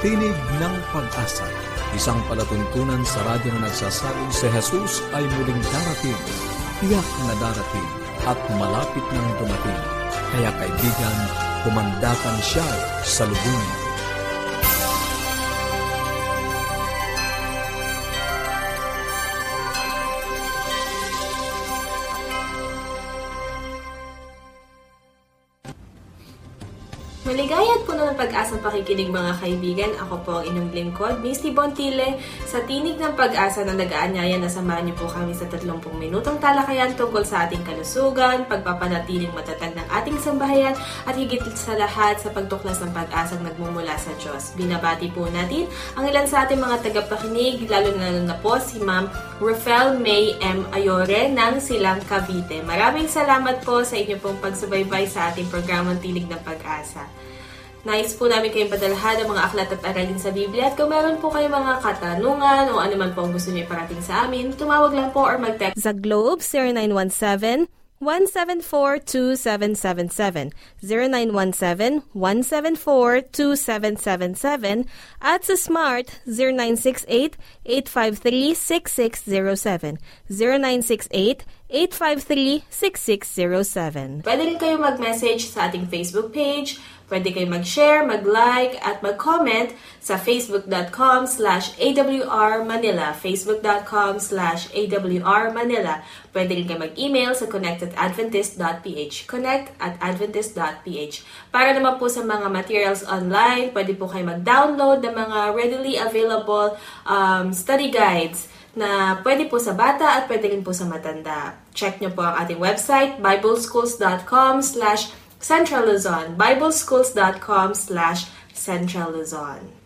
Tinig ng Pag-asa, isang palatuntunan sa radyo na nagsasabing si Jesus ay muling darating, tiyak na darating, at malapit nang dumating. Kaya kaibigan, pumandakan siya sa lubungin. Pakikinig mga kaibigan. Ako po ang inyong lingkod, Misty Bontile, sa Tinig ng Pag-asa na nag-aanyaya na samahan niyo po kami sa 30 minutong talakayan tungkol sa ating kalusugan, pagpapanatiling matatag ng ating sambahayan, at higit sa lahat sa pagtuklas ng pag-asang nagmumula sa Diyos. Binabati po natin ang ilan sa ating mga tagapakinig, lalo na na po si Ma'am Rafael May M. Ayore ng Silang Cavite. Maraming salamat po sa inyo pong pagsubaybay sa ating programang Tinig ng Pag-asa. Nais po namin kayong padalhan ng mga aklat at aralin sa Biblia. At kung meron po kayong mga katanungan o ano man po ang gusto niyo iparating sa amin, tumawag lang po or mag-text. Sa Globe 0917 174-2777, 0917-174-2777, at sa Smart 0968-853-6607, 0968-853-6607. Pwede rin kayo mag-message sa ating Facebook page, Pwede kayo mag-share, mag-like, at mag-comment sa facebook.com slash awrmanila, facebook.com slash awrmanila. Pwede rin kayo mag-email sa connectedadventist.ph, connect at adventist.ph. Para naman po sa mga materials online, pwede po kayo mag-download ng mga readily available um, study guides na pwede po sa bata at pwede rin po sa matanda. Check nyo po ang ating website, bibleschools.com slash Central Luzon, bibleschools.com slash Central Luzon.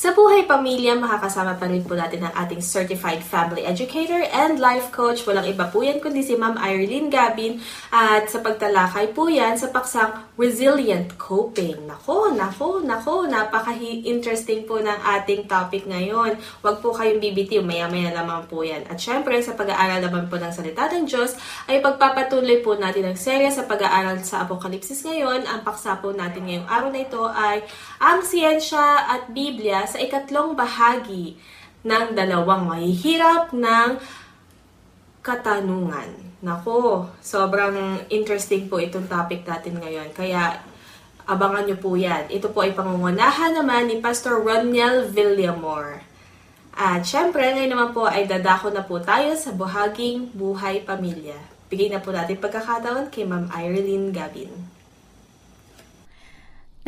Sa Buhay Pamilya, makakasama pa rin po natin ang ating Certified Family Educator and Life Coach. Walang iba po yan kundi si Ma'am Irene Gabin. At sa pagtalakay po yan sa paksang Resilient Coping. Nako, nako, nako, napaka-interesting po ng ating topic ngayon. Huwag po kayong bibitiw, maya-maya lamang po yan. At syempre, sa pag-aaral naman po ng salita ng Diyos, ay pagpapatuloy po natin ang serya sa pag-aaral sa Apokalipsis ngayon. Ang paksa po natin ngayong araw na ito ay ang siyensya at Biblia sa ikatlong bahagi ng dalawang mahihirap ng katanungan. Nako, sobrang interesting po itong topic natin ngayon. Kaya abangan nyo po yan. Ito po ay pangungunahan naman ni Pastor Roniel Villamor. At syempre, ngayon naman po ay dadako na po tayo sa buhaging buhay pamilya. Bigay na po natin pagkakataon kay Ma'am Irene Gavin.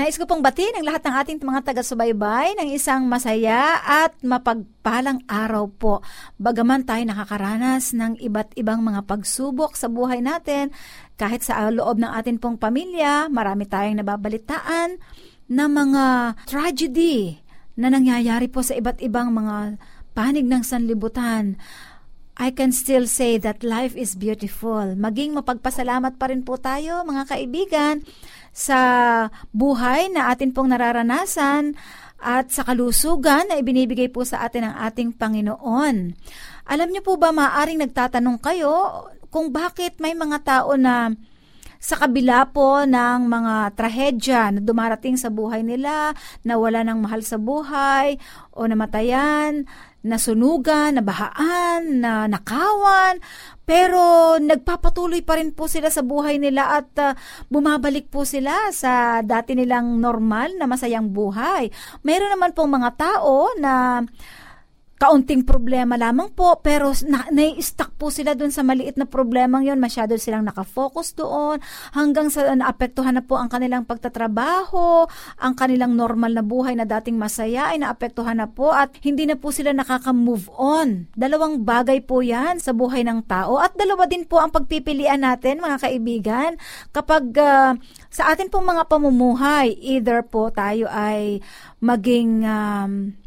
Nais ko pong batiin ang lahat ng ating mga taga-subaybay ng isang masaya at mapagpalang araw po. Bagaman tayo nakakaranas ng iba't ibang mga pagsubok sa buhay natin, kahit sa loob ng ating pong pamilya, marami tayong nababalitaan na mga tragedy na nangyayari po sa iba't ibang mga panig ng sanlibutan. I can still say that life is beautiful. Maging mapagpasalamat pa rin po tayo, mga kaibigan, sa buhay na atin pong nararanasan at sa kalusugan na ibinibigay po sa atin ng ating Panginoon. Alam niyo po ba, maaring nagtatanong kayo kung bakit may mga tao na sa kabila po ng mga trahedya na dumarating sa buhay nila, na wala ng mahal sa buhay, o namatayan, nasunugan, nabahaan, na nakawan, pero nagpapatuloy pa rin po sila sa buhay nila at uh, bumabalik po sila sa dati nilang normal na masayang buhay. Meron naman pong mga tao na kaunting problema lamang po, pero na, na-stuck po sila doon sa maliit na problemang yon masyado silang nakafocus doon, hanggang sa naapektuhan na po ang kanilang pagtatrabaho, ang kanilang normal na buhay na dating masaya ay naapektuhan na po at hindi na po sila nakaka-move on. Dalawang bagay po yan sa buhay ng tao. At dalawa din po ang pagpipilian natin mga kaibigan. Kapag uh, sa atin pong mga pamumuhay, either po tayo ay maging um,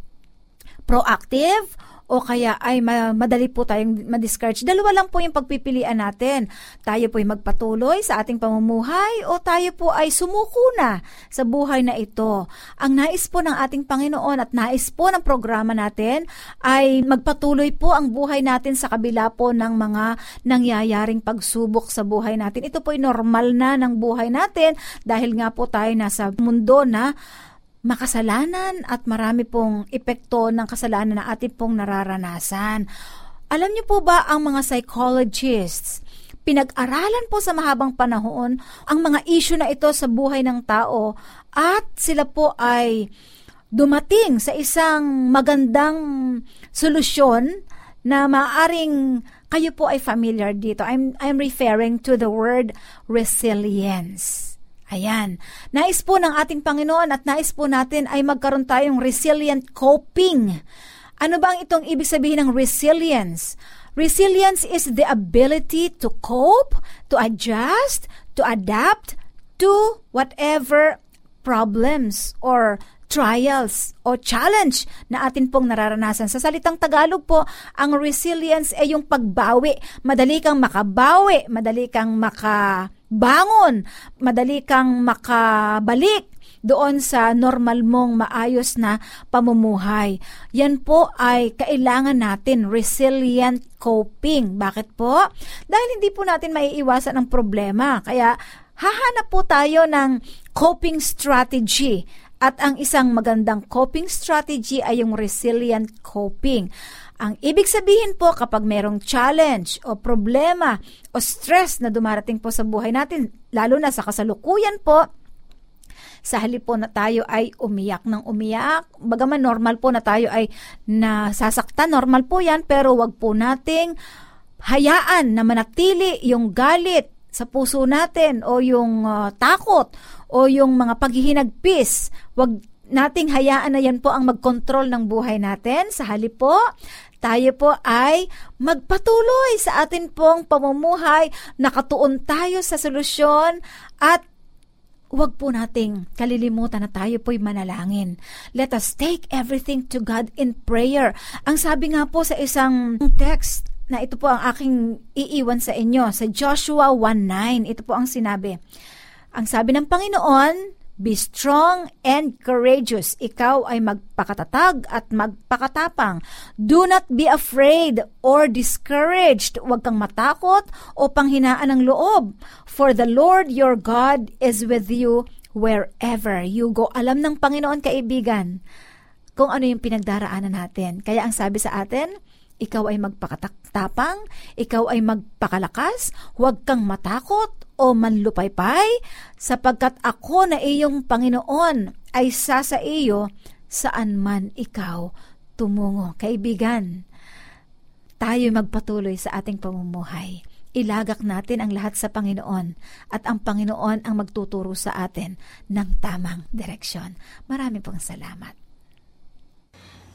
proactive o kaya ay madali po tayong ma-discourage. Dalawa lang po yung pagpipilian natin. Tayo po ay magpatuloy sa ating pamumuhay o tayo po ay sumuko na sa buhay na ito. Ang nais po ng ating Panginoon at nais po ng programa natin ay magpatuloy po ang buhay natin sa kabila po ng mga nangyayaring pagsubok sa buhay natin. Ito po ay normal na ng buhay natin dahil nga po tayo nasa mundo na makasalanan at marami pong epekto ng kasalanan na atin pong nararanasan. Alam niyo po ba ang mga psychologists, pinag-aralan po sa mahabang panahon ang mga issue na ito sa buhay ng tao at sila po ay dumating sa isang magandang solusyon na maaring kayo po ay familiar dito. I'm, I'm referring to the word resilience. Ayan. Nais po ng ating Panginoon at nais po natin ay magkaroon tayong resilient coping. Ano ba ang itong ibig sabihin ng resilience? Resilience is the ability to cope, to adjust, to adapt to whatever problems or trials o challenge na atin pong nararanasan. Sa salitang Tagalog po, ang resilience ay yung pagbawi. Madali kang makabawi, madali kang makabangon, madali kang makabalik doon sa normal mong maayos na pamumuhay. Yan po ay kailangan natin resilient coping. Bakit po? Dahil hindi po natin maiiwasan ang problema. Kaya hahanap po tayo ng coping strategy at ang isang magandang coping strategy ay yung resilient coping. Ang ibig sabihin po kapag merong challenge o problema o stress na dumarating po sa buhay natin, lalo na sa kasalukuyan po, sa halip po na tayo ay umiyak ng umiyak, bagaman normal po na tayo ay nasasaktan, normal po yan, pero wag po nating hayaan na manatili yung galit sa puso natin o yung uh, takot o yung mga paghihinagpis. Wag nating hayaan na yan po ang magkontrol ng buhay natin. Sa halip po, tayo po ay magpatuloy sa atin pong pamumuhay, nakatuon tayo sa solusyon at Huwag po nating kalilimutan na tayo po'y manalangin. Let us take everything to God in prayer. Ang sabi nga po sa isang text na ito po ang aking iiwan sa inyo, sa Joshua 1.9, ito po ang sinabi. Ang sabi ng Panginoon, Be strong and courageous. Ikaw ay magpakatatag at magpakatapang. Do not be afraid or discouraged. Huwag kang matakot o panghinaan ng loob. For the Lord your God is with you wherever you go. Alam ng Panginoon, kaibigan, kung ano yung pinagdaraanan natin. Kaya ang sabi sa atin, ikaw ay magpakatapang, ikaw ay magpakalakas, huwag kang matakot o manlupaypay, sapagkat ako na iyong Panginoon ay sa sa iyo saan man ikaw tumungo. Kaibigan, tayo magpatuloy sa ating pamumuhay. Ilagak natin ang lahat sa Panginoon at ang Panginoon ang magtuturo sa atin ng tamang direksyon. Marami pong salamat.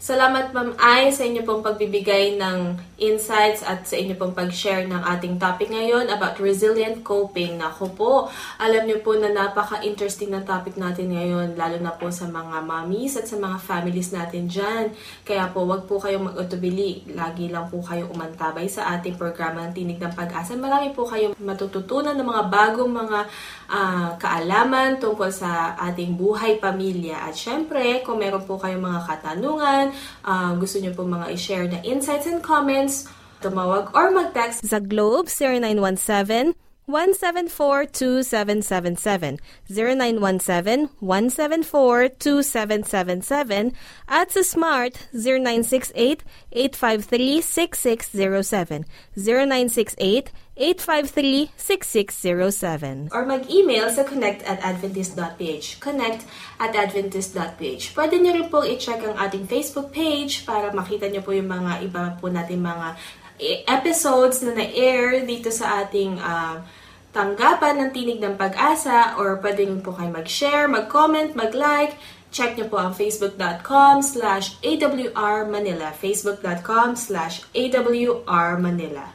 Salamat Ma'am Ay sa inyo pong pagbibigay ng insights at sa inyo pong pag-share ng ating topic ngayon about resilient coping. Nako po, alam niyo po na napaka-interesting na topic natin ngayon, lalo na po sa mga mommies at sa mga families natin dyan. Kaya po, wag po kayong mag-utubili. Lagi lang po kayo umantabay sa ating programa ng Tinig ng Pag-asa. Marami po kayong matututunan ng mga bagong mga uh, kaalaman tungkol sa ating buhay pamilya. At syempre, kung meron po kayong mga katanungan, uh, gusto nyo po mga i-share na insights and comments, tumawag or mag-text sa Globe 0917 174-2777, 0917-174-2777, at sa Smart 0968-853-6607, 0968-853-6607. Or mag-email sa connect at adventist.ph, connect at adventist.ph. Pwede nyo rin pong i-check ang ating Facebook page para makita nyo po yung mga iba po natin mga episodes na na-air dito sa ating uh, tanggapan ng Tinig ng Pag-asa or pwede nyo po kayo mag-share, mag-comment, mag-like. Check nyo po ang facebook.com slash awrmanila facebook.com slash awrmanila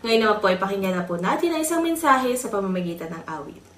Ngayon naman po, ipakinggan na po natin ang isang mensahe sa pamamagitan ng awit.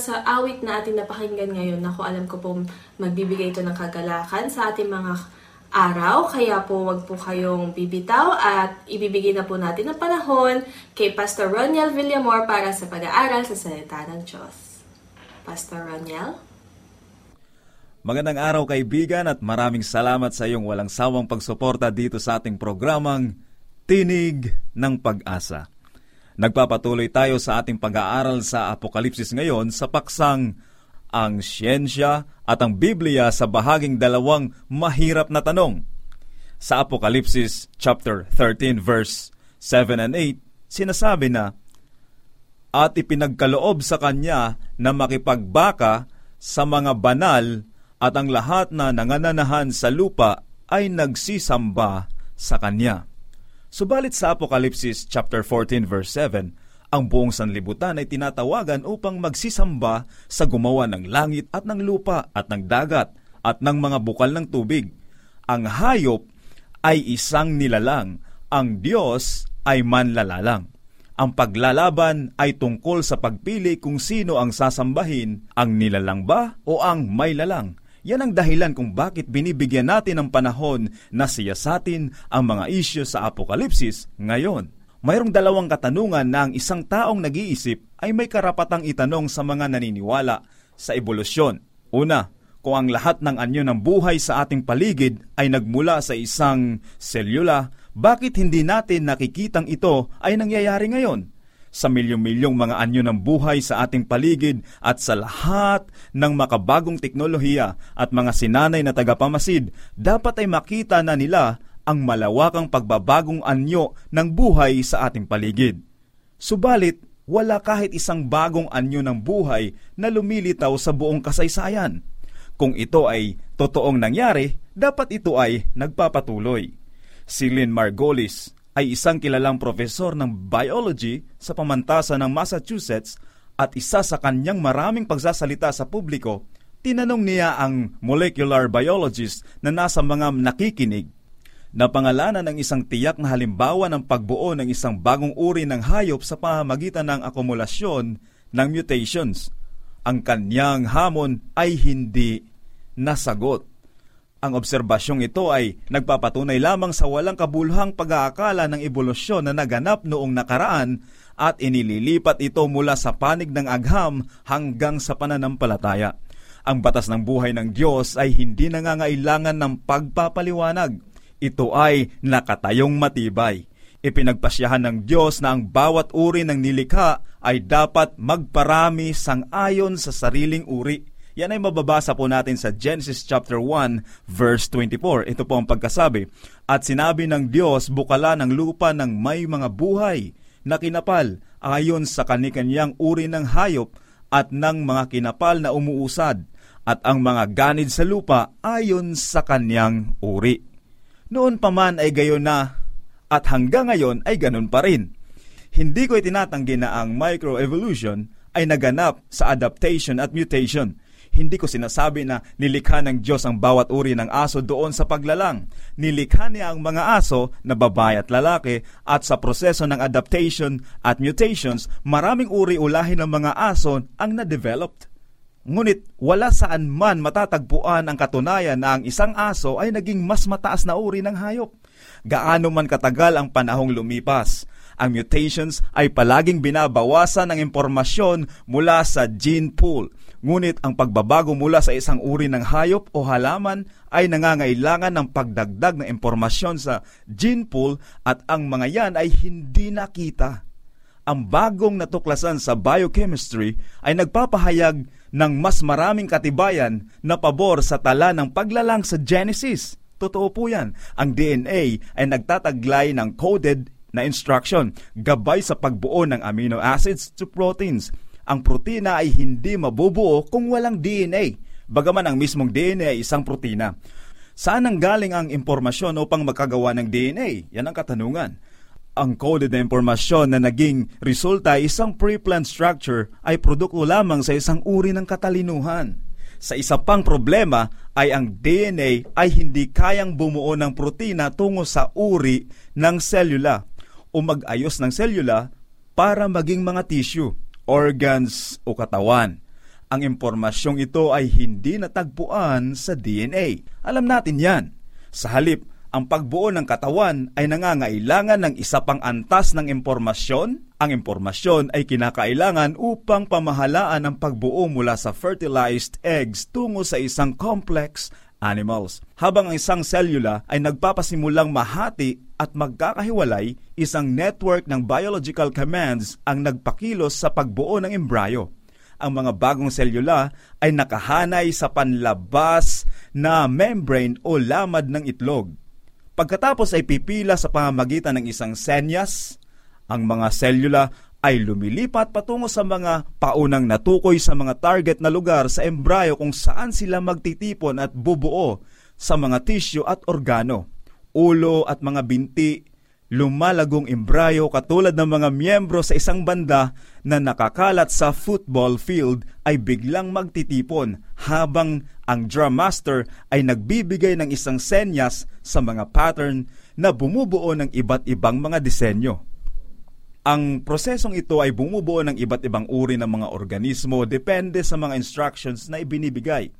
Sa awit na ating napakinggan ngayon. Ako alam ko po magbibigay ito ng kagalakan sa ating mga araw. Kaya po wag po kayong bibitaw at ibibigay na po natin ang panahon kay Pastor Roniel Villamor para sa pag-aaral sa salita ng Diyos. Pastor Roniel? Magandang araw kaibigan at maraming salamat sa iyong walang sawang pagsuporta dito sa ating programang Tinig ng Pag-asa. Nagpapatuloy tayo sa ating pag-aaral sa Apokalipsis ngayon sa paksang ang siyensya at ang Biblia sa bahaging dalawang mahirap na tanong. Sa Apokalipsis chapter 13 verse 7 and 8, sinasabi na, At ipinagkaloob sa kanya na makipagbaka sa mga banal at ang lahat na nangananahan sa lupa ay nagsisamba sa kanya. Subalit sa Apokalipsis chapter 14 verse 7, ang buong sanlibutan ay tinatawagan upang magsisamba sa gumawa ng langit at ng lupa at ng dagat at ng mga bukal ng tubig. Ang hayop ay isang nilalang, ang Diyos ay manlalalang. Ang paglalaban ay tungkol sa pagpili kung sino ang sasambahin, ang nilalang ba o ang may lalang. Yan ang dahilan kung bakit binibigyan natin ng panahon na siyasatin ang mga isyo sa Apokalipsis ngayon. Mayroong dalawang katanungan na ang isang taong nag-iisip ay may karapatang itanong sa mga naniniwala sa ebolusyon. Una, kung ang lahat ng anyo ng buhay sa ating paligid ay nagmula sa isang selula, bakit hindi natin nakikitang ito ay nangyayari ngayon? Sa milyong-milyong mga anyo ng buhay sa ating paligid at sa lahat ng makabagong teknolohiya at mga sinanay na tagapamasid, dapat ay makita na nila ang malawakang pagbabagong anyo ng buhay sa ating paligid. Subalit, wala kahit isang bagong anyo ng buhay na lumilitaw sa buong kasaysayan. Kung ito ay totoong nangyari, dapat ito ay nagpapatuloy. Si Lynn Margolis, ay isang kilalang profesor ng biology sa pamantasan ng Massachusetts at isa sa kanyang maraming pagsasalita sa publiko, tinanong niya ang molecular biologist na nasa mga nakikinig na pangalanan ng isang tiyak na halimbawa ng pagbuo ng isang bagong uri ng hayop sa pamamagitan ng akumulasyon ng mutations. Ang kanyang hamon ay hindi nasagot. Ang obserbasyong ito ay nagpapatunay lamang sa walang kabuluhang pag-aakala ng ebolusyon na naganap noong nakaraan at inililipat ito mula sa panig ng agham hanggang sa pananampalataya. Ang batas ng buhay ng Diyos ay hindi nangangailangan ng pagpapaliwanag. Ito ay nakatayong matibay. Ipinagpasyahan ng Diyos na ang bawat uri ng nilikha ay dapat magparami sang-ayon sa sariling uri yan ay mababasa po natin sa Genesis chapter 1 verse 24. Ito po ang pagkasabi. At sinabi ng Diyos, bukala ng lupa ng may mga buhay na kinapal ayon sa kanikanyang uri ng hayop at ng mga kinapal na umuusad at ang mga ganid sa lupa ayon sa kanyang uri. Noon pa man ay gayon na at hanggang ngayon ay ganon pa rin. Hindi ko itinatanggi na ang microevolution ay naganap sa adaptation at mutation hindi ko sinasabi na nilikha ng Diyos ang bawat uri ng aso doon sa paglalang. Nilikha niya ang mga aso na babae at lalaki at sa proseso ng adaptation at mutations, maraming uri ulahin ng mga aso ang na-developed. Ngunit wala saan man matatagpuan ang katunayan na ang isang aso ay naging mas mataas na uri ng hayop. Gaano man katagal ang panahong lumipas, ang mutations ay palaging binabawasan ng impormasyon mula sa gene pool. Ngunit ang pagbabago mula sa isang uri ng hayop o halaman ay nangangailangan ng pagdagdag ng impormasyon sa gene pool at ang mga yan ay hindi nakita. Ang bagong natuklasan sa biochemistry ay nagpapahayag ng mas maraming katibayan na pabor sa tala ng paglalang sa Genesis. Totoo po yan. Ang DNA ay nagtataglay ng coded na instruction gabay sa pagbuo ng amino acids to proteins. Ang protina ay hindi mabubuo kung walang DNA, bagaman ang mismong DNA ay isang protina. Saan ang galing ang impormasyon upang makagawa ng DNA? Yan ang katanungan. Ang coded na impormasyon na naging resulta ay isang pre-planned structure ay produkto lamang sa isang uri ng katalinuhan. Sa isa pang problema ay ang DNA ay hindi kayang bumuo ng protina tungo sa uri ng selula o mag-ayos ng selula para maging mga tissue. Organs o katawan. Ang impormasyong ito ay hindi natagpuan sa DNA. Alam natin yan. Sa halip, ang pagbuo ng katawan ay nangangailangan ng isa pang antas ng impormasyon. Ang impormasyon ay kinakailangan upang pamahalaan ang pagbuo mula sa fertilized eggs tungo sa isang complex animals. Habang ang isang selula ay nagpapasimulang mahati at magkakahiwalay, isang network ng biological commands ang nagpakilos sa pagbuo ng embryo ang mga bagong selula ay nakahanay sa panlabas na membrane o lamad ng itlog. Pagkatapos ay pipila sa pamamagitan ng isang senyas, ang mga selula ay lumilipat patungo sa mga paunang natukoy sa mga target na lugar sa embryo kung saan sila magtitipon at bubuo sa mga tissue at organo, ulo at mga binti, lumalagong embryo katulad ng mga miyembro sa isang banda na nakakalat sa football field ay biglang magtitipon habang ang drum master ay nagbibigay ng isang senyas sa mga pattern na bumubuo ng iba't ibang mga disenyo. Ang prosesong ito ay bumubuo ng iba't ibang uri ng mga organismo depende sa mga instructions na ibinibigay,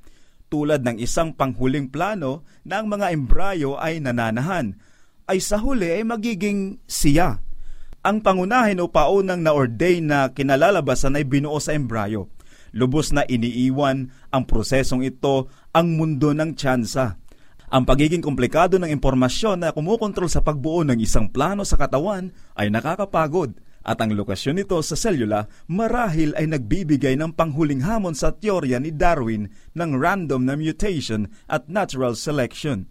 tulad ng isang panghuling plano na ang mga embryo ay nananahan, ay sa huli ay magiging siya ang pangunahin o paunang na-ordain na kinalalabasan ay binuo sa embryo. Lubos na iniiwan ang prosesong ito ang mundo ng tsansa. Ang pagiging komplikado ng impormasyon na kumukontrol sa pagbuo ng isang plano sa katawan ay nakakapagod at ang lokasyon nito sa selula marahil ay nagbibigay ng panghuling hamon sa teorya ni Darwin ng random na mutation at natural selection.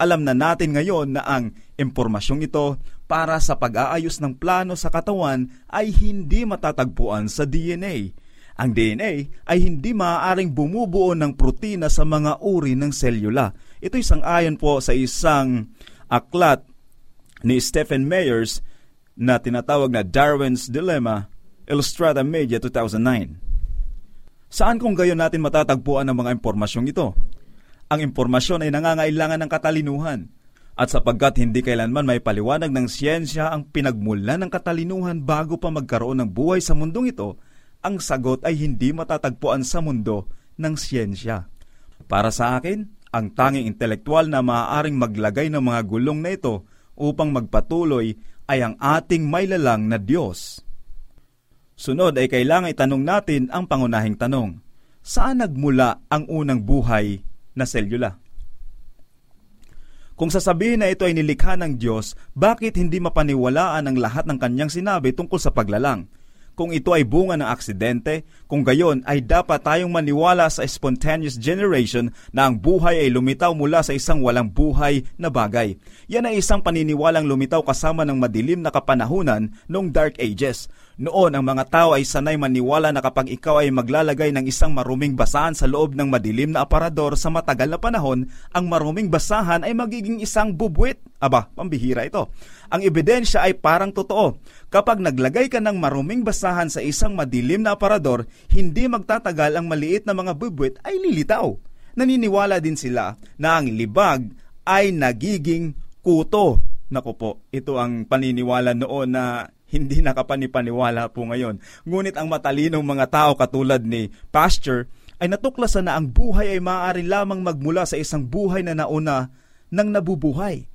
Alam na natin ngayon na ang impormasyong ito para sa pag-aayos ng plano sa katawan ay hindi matatagpuan sa DNA. Ang DNA ay hindi maaaring bumubuo ng protina sa mga uri ng selula. Ito isang ayon po sa isang aklat ni Stephen Meyers na tinatawag na Darwin's Dilemma, Illustrata Media 2009. Saan kung gayon natin matatagpuan ang mga impormasyong ito? Ang impormasyon ay nangangailangan ng katalinuhan. At sapagkat hindi kailanman may paliwanag ng siyensya ang pinagmula ng katalinuhan bago pa magkaroon ng buhay sa mundong ito, ang sagot ay hindi matatagpuan sa mundo ng siyensya. Para sa akin, ang tanging intelektual na maaaring maglagay ng mga gulong na ito upang magpatuloy ay ang ating mailalang na Diyos. Sunod ay kailangan itanong natin ang pangunahing tanong. Saan nagmula ang unang buhay na selula. Kung sasabihin na ito ay nilikha ng Diyos, bakit hindi mapaniwalaan ang lahat ng kanyang sinabi tungkol sa paglalang? Kung ito ay bunga ng aksidente, kung gayon ay dapat tayong maniwala sa spontaneous generation na ang buhay ay lumitaw mula sa isang walang buhay na bagay. Yan ay isang paniniwalang lumitaw kasama ng madilim na kapanahunan noong Dark Ages. Noon, ang mga tao ay sanay maniwala na kapag ikaw ay maglalagay ng isang maruming basahan sa loob ng madilim na aparador sa matagal na panahon, ang maruming basahan ay magiging isang bubwit. Aba, pambihira ito. Ang ebidensya ay parang totoo. Kapag naglagay ka ng maruming basahan sa isang madilim na aparador, hindi magtatagal ang maliit na mga bubwit ay lilitaw. Naniniwala din sila na ang libag ay nagiging kuto. Naku po, ito ang paniniwala noon na hindi nakapanipaniwala po ngayon. Ngunit ang matalinong mga tao katulad ni Pasture ay natuklasan na ang buhay ay maaari lamang magmula sa isang buhay na nauna ng nabubuhay.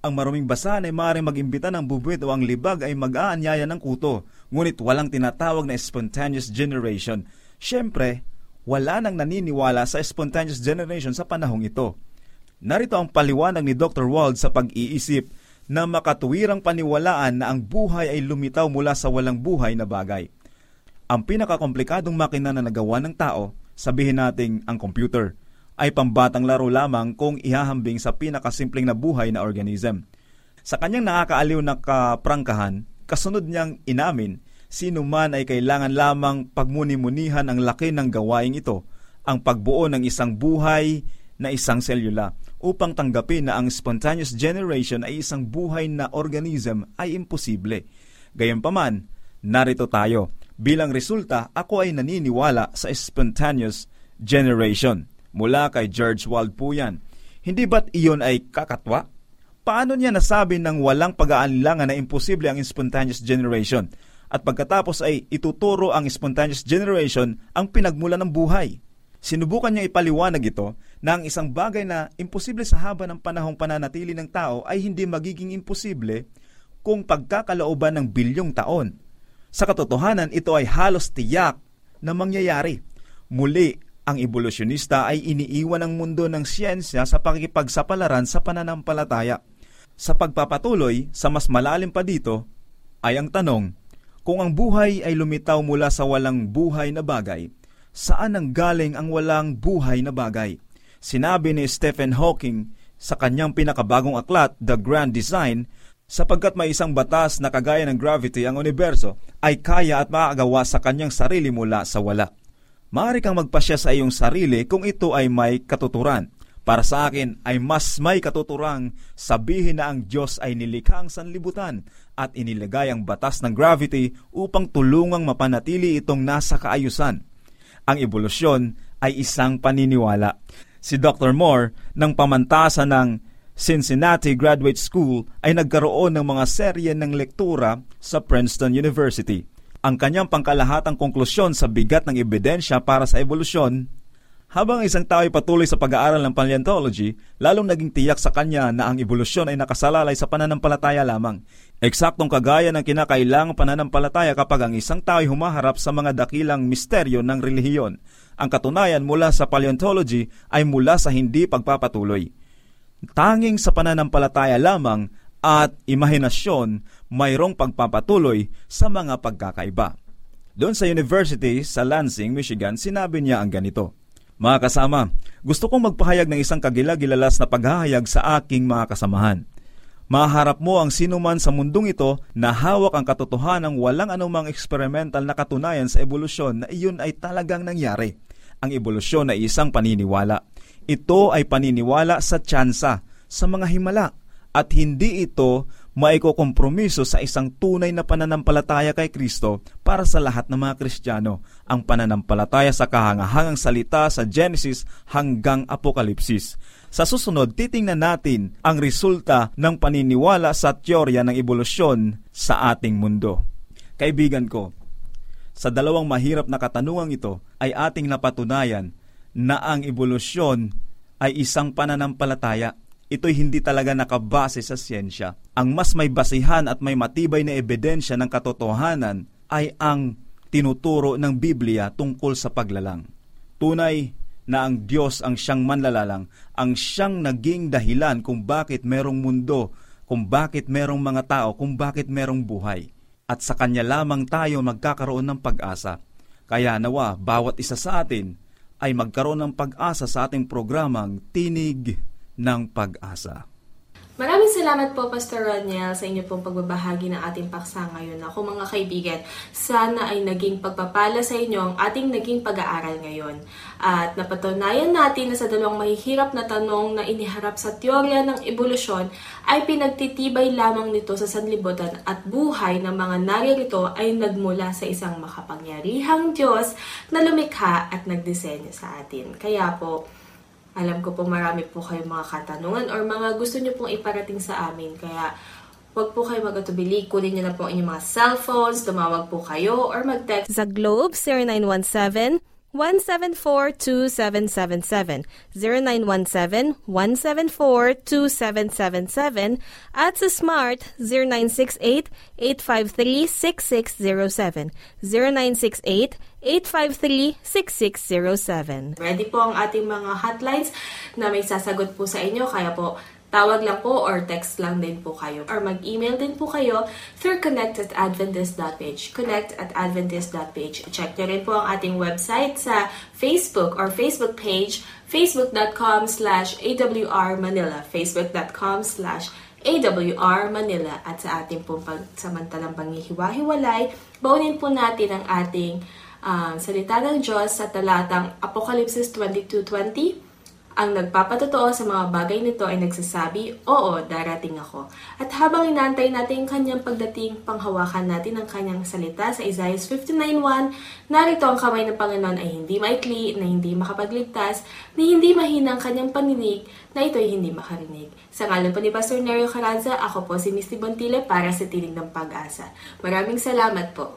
Ang maruming basahan ay maaaring mag-imbita ng bubuwit o ang libag ay mag-aanyaya ng kuto, ngunit walang tinatawag na spontaneous generation. Siyempre, wala nang naniniwala sa spontaneous generation sa panahong ito. Narito ang paliwanag ni Dr. Wald sa pag-iisip na makatuwirang paniwalaan na ang buhay ay lumitaw mula sa walang buhay na bagay. Ang pinakakomplikadong makina na nagawa ng tao, sabihin nating ang computer, ay pambatang laro lamang kung ihahambing sa pinakasimpleng na buhay na organism. Sa kanyang nakakaaliw na kaprangkahan, kasunod niyang inamin, sino man ay kailangan lamang pagmuni-munihan ang laki ng gawaing ito, ang pagbuo ng isang buhay na isang selula upang tanggapin na ang spontaneous generation ay isang buhay na organism ay imposible. Gayunpaman, narito tayo. Bilang resulta, ako ay naniniwala sa spontaneous generation. Mula kay George Wald po yan. Hindi ba't iyon ay kakatwa? Paano niya nasabi ng walang pag-aalinlangan na imposible ang spontaneous generation? at pagkatapos ay ituturo ang spontaneous generation ang pinagmula ng buhay. Sinubukan niya ipaliwanag ito na ang isang bagay na imposible sa haba ng panahong pananatili ng tao ay hindi magiging imposible kung pagkakalooban ng bilyong taon. Sa katotohanan, ito ay halos tiyak na mangyayari. Muli, ang evolusyonista ay iniiwan ang mundo ng siyensya sa pakikipagsapalaran sa pananampalataya. Sa pagpapatuloy, sa mas malalim pa dito, ay ang tanong, kung ang buhay ay lumitaw mula sa walang buhay na bagay, saan ang galing ang walang buhay na bagay? Sinabi ni Stephen Hawking sa kanyang pinakabagong aklat, The Grand Design, sapagkat may isang batas na kagaya ng gravity ang universo ay kaya at maagawa sa kanyang sarili mula sa wala. Maaari kang magpasya sa iyong sarili kung ito ay may katuturan. Para sa akin ay mas may katuturang sabihin na ang Diyos ay nilikha ang sanlibutan at inilagay ang batas ng gravity upang tulungang mapanatili itong nasa kaayusan. Ang ebolusyon ay isang paniniwala. Si Dr. Moore ng pamantasan ng Cincinnati Graduate School ay nagkaroon ng mga serye ng lektura sa Princeton University. Ang kanyang pangkalahatang konklusyon sa bigat ng ebidensya para sa evolusyon habang isang tao ay patuloy sa pag-aaral ng paleontology, lalong naging tiyak sa kanya na ang evolusyon ay nakasalalay sa pananampalataya lamang. Eksaktong kagaya ng kinakailangang pananampalataya kapag ang isang tao ay humaharap sa mga dakilang misteryo ng relihiyon. Ang katunayan mula sa paleontology ay mula sa hindi pagpapatuloy. Tanging sa pananampalataya lamang at imahinasyon mayroong pagpapatuloy sa mga pagkakaiba. Doon sa university sa Lansing, Michigan, sinabi niya ang ganito, Mga kasama, gusto kong magpahayag ng isang kagilagilalas na paghahayag sa aking mga kasamahan. Maharap mo ang sinuman sa mundong ito na hawak ang katotohanan ng walang anumang experimental na katunayan sa ebolusyon na iyon ay talagang nangyari. Ang ebolusyon ay isang paniniwala. Ito ay paniniwala sa tsansa, sa mga himala, at hindi ito maikokompromiso sa isang tunay na pananampalataya kay Kristo para sa lahat ng mga Kristiyano, ang pananampalataya sa kahangahangang salita sa Genesis hanggang Apokalipsis. Sa susunod, titingnan natin ang resulta ng paniniwala sa teorya ng ebolusyon sa ating mundo. Kaibigan ko, sa dalawang mahirap na katanungang ito ay ating napatunayan na ang ebolusyon ay isang pananampalataya. Ito'y hindi talaga nakabase sa siyensya. Ang mas may basihan at may matibay na ebidensya ng katotohanan ay ang tinuturo ng Biblia tungkol sa paglalang. Tunay na ang Diyos ang siyang manlalalang, ang siyang naging dahilan kung bakit merong mundo, kung bakit merong mga tao, kung bakit merong buhay. At sa Kanya lamang tayo magkakaroon ng pag-asa. Kaya nawa, bawat isa sa atin ay magkaroon ng pag-asa sa ating programang Tinig ng Pag-asa. Maraming salamat po, Pastor Roniel, sa inyo pong pagbabahagi ng ating paksa ngayon. Ako mga kaibigan, sana ay naging pagpapala sa inyo ang ating naging pag-aaral ngayon. At napatunayan natin na sa dalawang mahihirap na tanong na iniharap sa teorya ng ebolusyon ay pinagtitibay lamang nito sa sanlibutan at buhay ng mga naririto ay nagmula sa isang makapangyarihang Diyos na lumikha at nagdisenyo sa atin. Kaya po, alam ko po marami po kayong mga katanungan or mga gusto nyo pong iparating sa amin. Kaya huwag po kayo magatubili. Kunin nyo na po inyong mga cellphones, tumawag po kayo or mag-text. Sa Globe, 0917 174-2777, 0917-174-2777, at sa Smart, 0968-853-6607, 0968-853-6607. Ready po ang ating mga hotlines na may sasagot po sa inyo. Kaya po, tawag lang po or text lang din po kayo. Or mag-email din po kayo through connect at adventist.page. Connect at adventist.page. Check nyo rin po ang ating website sa Facebook or Facebook page, facebook.com slash awr manila, facebook.com slash AWR Manila at sa ating pong pagsamantalang panghihiwa-hiwalay, baunin po natin ang ating um, salita ng Diyos sa talatang Apokalipsis 22.20 Ang nagpapatotoo sa mga bagay nito ay nagsasabi, Oo, darating ako. At habang inaantay natin ang kanyang pagdating, panghawakan natin ang kanyang salita sa Isaiah 59.1, narito ang kamay ng Panginoon ay hindi maikli, na hindi makapagligtas, ni hindi mahina ang kanyang paninig, na ito'y hindi makarinig. Sa ngalan po ni Pastor Nerio Caranza, ako po si Misty Bontile para sa Tinig ng Pag-asa. Maraming salamat po.